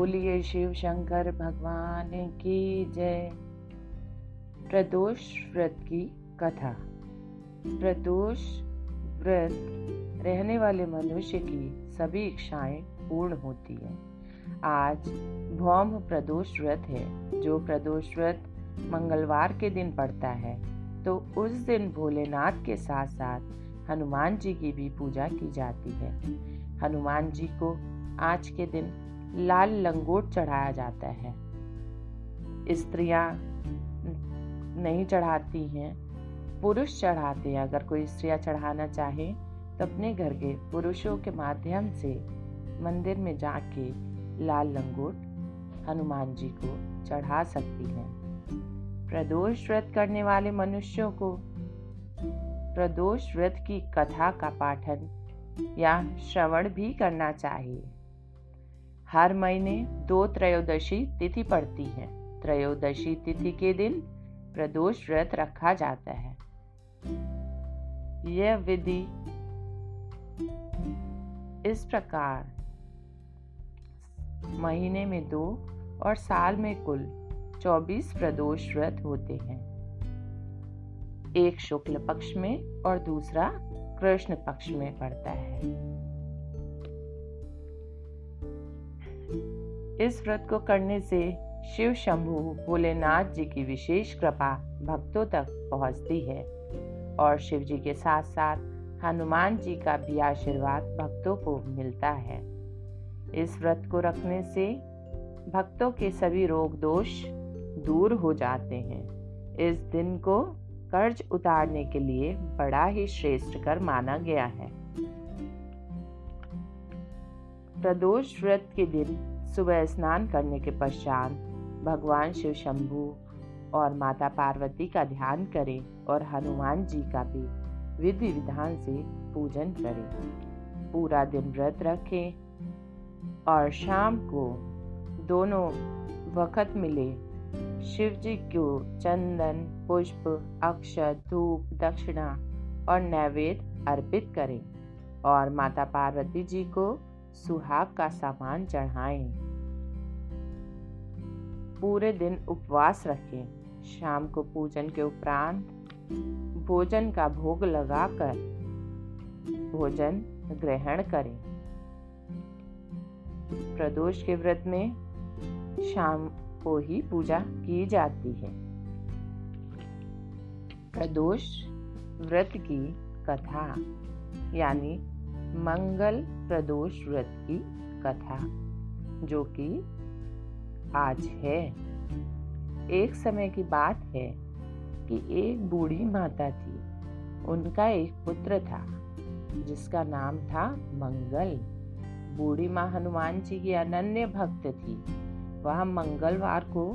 बोलिए शिव शंकर, भगवान की जय। प्रदोष व्रत की कथा। प्रदोष व्रत रहने वाले मनुष्य की सभी इच्छाएँ पूर्ण होती हैं। आज भौम प्रदोष व्रत है, जो प्रदोष व्रत मंगलवार के दिन पड़ता है। तो उस दिन भोलेनाथ के साथ साथ हनुमान जी की भी पूजा की जाती है। हनुमान जी को आज के दिन लाल लंगोट चढ़ाया जाता है। स्त्रियाँ नहीं चढ़ाती हैं, पुरुष चढ़ाते हैं। अगर कोई स्त्रियाँ चढ़ाना चाहे तो अपने घर के पुरुषों के माध्यम से मंदिर में जाके लाल लंगोट हनुमान जी को चढ़ा सकती हैं। प्रदोष व्रत करने वाले मनुष्यों को प्रदोष व्रत की कथा का पाठन या श्रवण भी करना चाहिए। हर महीने दो त्रयोदशी तिथि पड़ती है। त्रयोदशी तिथि के दिन प्रदोष व्रत रखा जाता है। यह विधि इस प्रकार। महीने में दो और साल में कुल 24 प्रदोष व्रत होते हैं। एक शुक्ल पक्ष में और दूसरा कृष्ण पक्ष में पड़ता है। इस व्रत को करने से शिव शंभु भोलेनाथ जी की विशेष कृपा भक्तों तक पहुँचती है। और शिव जी के साथ साथ हनुमान जी का भी आशीर्वाद भक्तों को मिलता है। इस व्रत को रखने से भक्तों के सभी रोग दोष दूर हो जाते हैं। इस दिन को कर्ज उतारने के लिए बड़ा ही श्रेष्ठ कर माना गया है। प्रदोष व्रत के दिन सुबह स्नान करने के पश्चात भगवान शिव शंभु और माता पार्वती का ध्यान करें और हनुमान जी का भी विधि विधान से पूजन करें। पूरा दिन व्रत रखें और शाम को दोनों वक़्त मिले शिव जी को चंदन, पुष्प, अक्षत, धूप, दक्षिणा और नैवेद्य अर्पित करें और माता पार्वती जी को सुहाग का सामान चढ़ाएँ। पूरे दिन उपवास रखें। शाम को पूजन के उपरांत भोजन का भोग लगाकर भोजन ग्रहण करें। प्रदोष के व्रत में शाम को ही पूजा की जाती है। प्रदोष व्रत की कथा, यानी मंगल प्रदोष व्रत की कथा, जो कि आज है। एक समय की बात है कि एक बूढ़ी माता थी। उनका एक पुत्र था, जिसका नाम था मंगल। बूढ़ी माँ हनुमान जी की अनन्य भक्त थी। वह मंगलवार को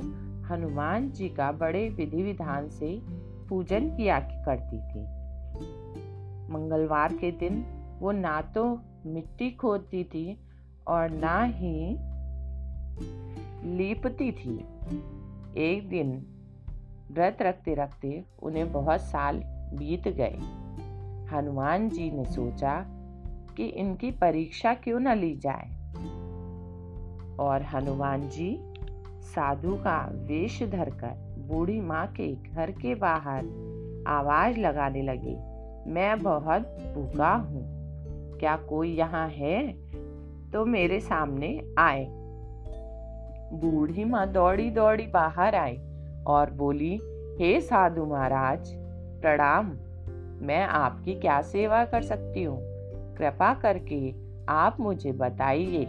हनुमान जी का बड़े विधि विधान से पूजन किया करती थी। मंगलवार के दिन वो ना तो मिट्टी खोदती थी और ना ही लीपती थी। एक दिन व्रत रखते रखते उन्हें बहुत साल बीत गए। हनुमान जी ने सोचा कि इनकी परीक्षा क्यों न ली जाए। और हनुमान जी साधु का वेश धरकर बूढ़ी माँ के घर के बाहर आवाज़ लगाने लगे, मैं बहुत भूखा हूँ। क्या कोई यहाँ है? तो मेरे सामने आए। बूढ़ी माँ दौड़ी दौड़ी बाहर आई और बोली, हे साधु महाराज, प्रणाम। मैं आपकी क्या सेवा कर सकती हूँ? कृपा करके आप मुझे बताइए।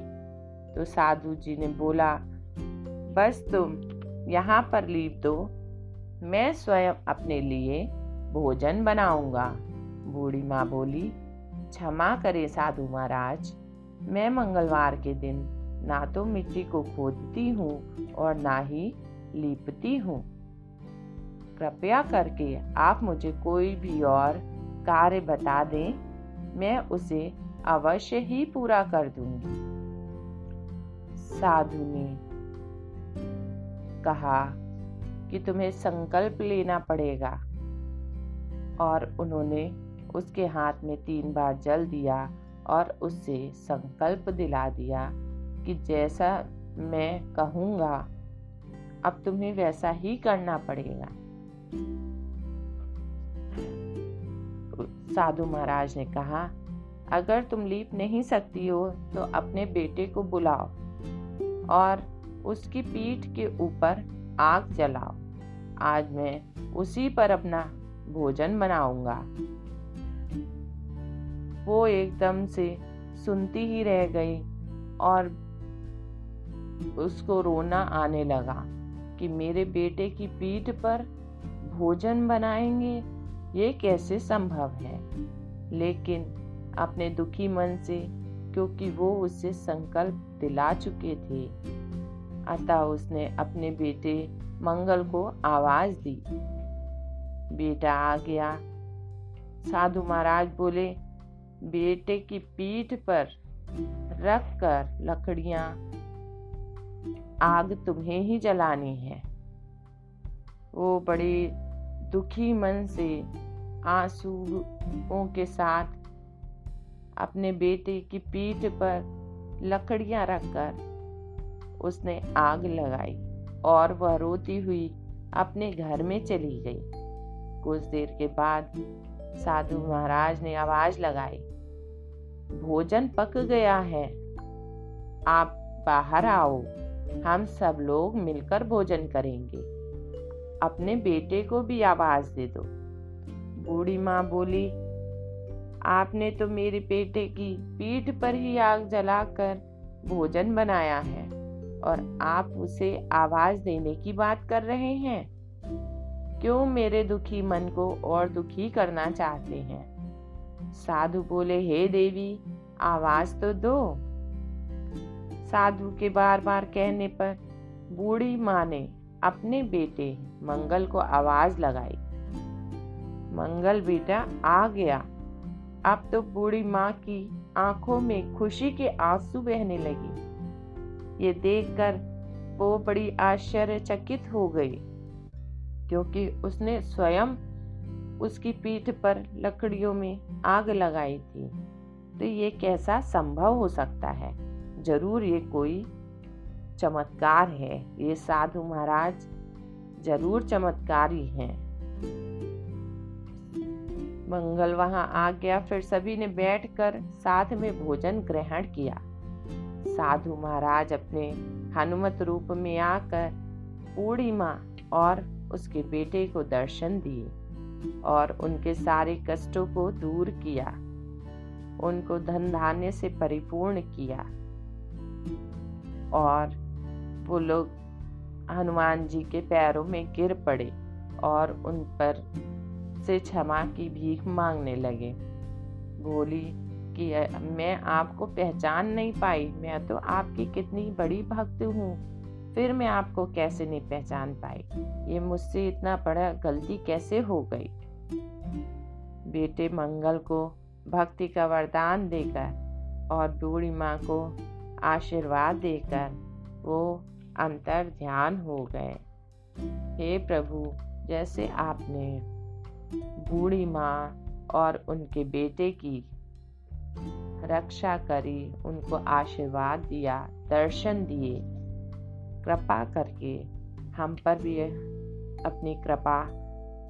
तो साधु जी ने बोला, बस तुम यहाँ पर लीप दो। मैं स्वयं अपने लिए भोजन बनाऊँगा। बूढ़ी माँ बोली, क्षमा करे साधु महाराज। मैं मंगलवार के दिन ना तो मिट्टी को खोदती हूँ और ना ही लीपती हूँ। कृपया करके आप मुझे कोई भी और कार्य बता दें, मैं उसे अवश्य ही पूरा कर दूँगी। साधु ने कहा कि तुम्हें संकल्प लेना पड़ेगा। और उन्होंने उसके हाथ में तीन बार जल दिया और उससे संकल्प दिला दिया। कि जैसा मैं कहूँगा, अब तुम्हें वैसा ही करना पड़ेगा। साधु महाराज ने कहा, अगर तुम लीप नहीं सकती हो तो अपने बेटे को बुलाओ और उसकी पीठ के ऊपर आग जलाओ। आज मैं उसी पर अपना भोजन बनाऊँगा। वो एकदम से सुनती ही रह गई और उसको रोना आने लगा कि मेरे बेटे की पीठ पर भोजन बनाएँगे, ये कैसे संभव है? लेकिन अपने दुखी मन से, क्योंकि वो उससे संकल्प दिला चुके थे। अतः उसने अपने बेटे मंगल को आवाज़ दी। बेटा आ गया। साधु महाराज बोले, बेटे की पीठ पर रख कर लकड़ियाँ आग तुम्हें ही जलानी है। वो बड़े दुखी मन से आंसुओं के साथ अपने बेटे की पीठ पर लकड़ियाँ रखकर उसने आग लगाई और वह रोती हुई अपने घर में चली गई। कुछ देर के बाद साधु महाराज ने आवाज़ लगाई, भोजन पक गया है। आप बाहर आओ। हम सब लोग मिलकर भोजन करेंगे। अपने बेटे को भी आवाज़ दे दो। बूढ़ी माँ बोली, आपने तो मेरे बेटे की पीठ पर ही आग जलाकर भोजन बनाया है और आप उसे आवाज़ देने की बात कर रहे हैं। क्यों मेरे दुखी मन को और दुखी करना चाहते हैं? साधु बोले, हे देवी, आवाज़ तो दो। साधु के बार बार कहने पर बूढ़ी माँ ने अपने बेटे मंगल को आवाज़ लगाई। मंगल बेटा आ गया। अब तो बूढ़ी माँ की आँखों में खुशी के आँसू बहने लगी। ये देखकर वो बड़ी आश्चर्यचकित हो गई, क्योंकि उसने स्वयं उसकी पीठ पर लकड़ियों में आग लगाई थी। तो ये कैसा संभव हो सकता है? ज़रूर ये कोई चमत्कार है। ये साधु महाराज ज़रूर चमत्कारी हैं। मंगल वहाँ आ गया, फिर सभी ने बैठकर साथ में भोजन ग्रहण किया। साधु महाराज अपने हनुमत रूप में आकर पूर्णिमा और उसके बेटे को दर्शन दिए और उनके सारे कष्टों को दूर किया। उनको धन धान्य से परिपूर्ण किया। और वो लोग हनुमान जी के पैरों में गिर पड़े और उन पर से क्षमा की भीख मांगने लगे। बोली कि, मैं आपको पहचान नहीं पाई। मैं तो आपकी कितनी बड़ी भक्त हूँ। फिर मैं आपको कैसे नहीं पहचान पाई? ये मुझसे इतना बड़ा गलती कैसे हो गई? बेटे मंगल को भक्ति का वरदान देकर और बूढ़ी माँ को आशीर्वाद देकर वो अंतर ध्यान हो गए। हे प्रभु, जैसे आपने बूढ़ी माँ और उनके बेटे की रक्षा करी, उनको आशीर्वाद दिया, दर्शन दिए, कृपा करके हम पर भी अपनी कृपा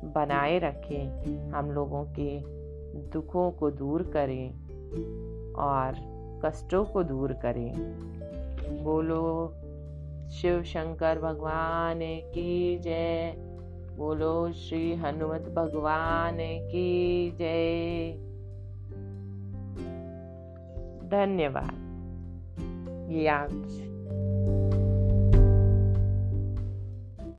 बनाए रखें। हम लोगों के दुखों को दूर करें और कष्टों को दूर करें। बोलो, शिव शंकर भगवान की जय। बोलो, श्री हनुमत भगवान की जय। धन्यवाद। ये आज